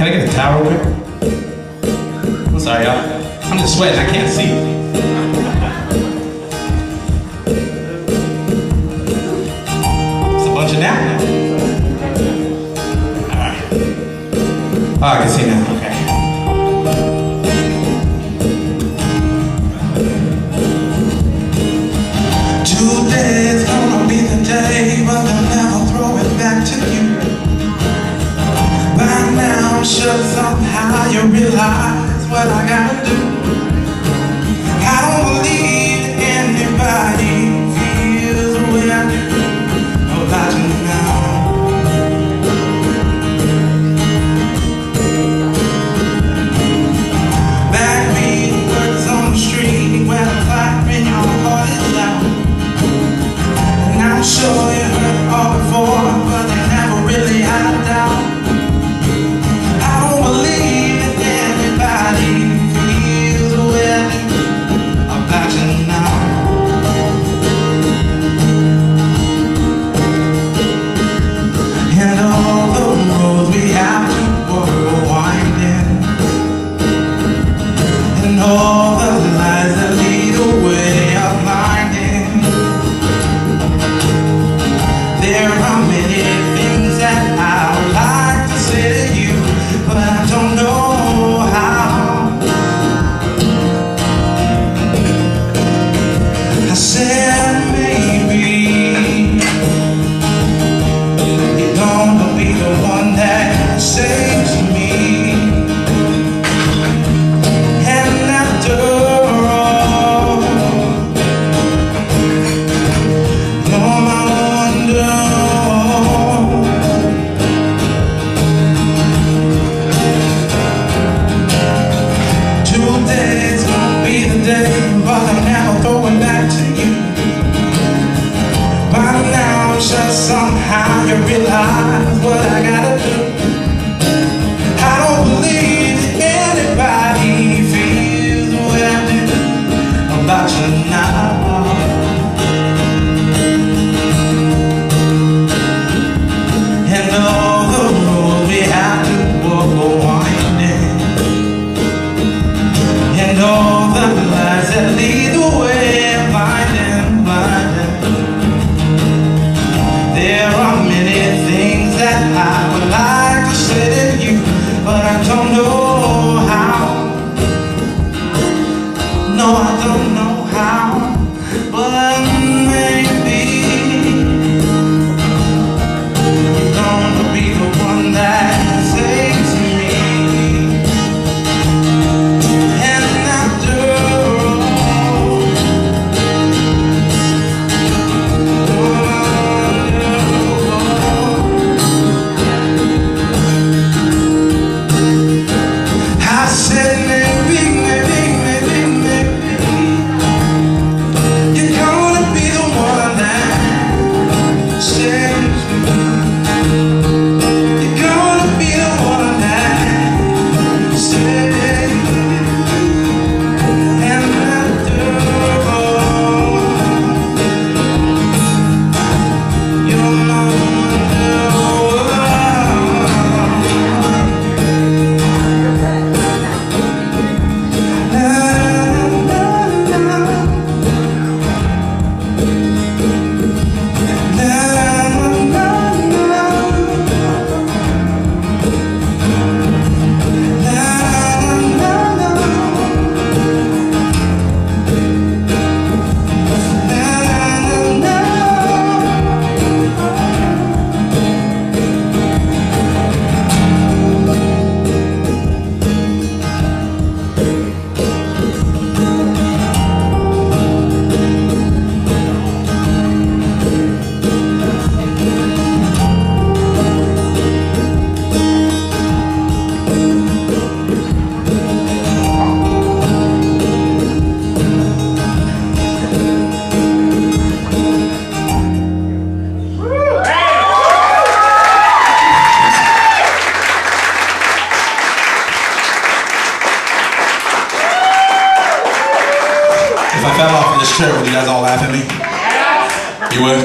Can I get a towel real quick? I'm sorry, y'all. I'm just sweating. I can't see. It's a bunch of napkins. All right. Oh, I can see now. what I gotta do. picture somehow you realize what I gotta do. I don't believe anybody feels I do about you now. If I fell off in this chair, would you guys all laugh at me? You would?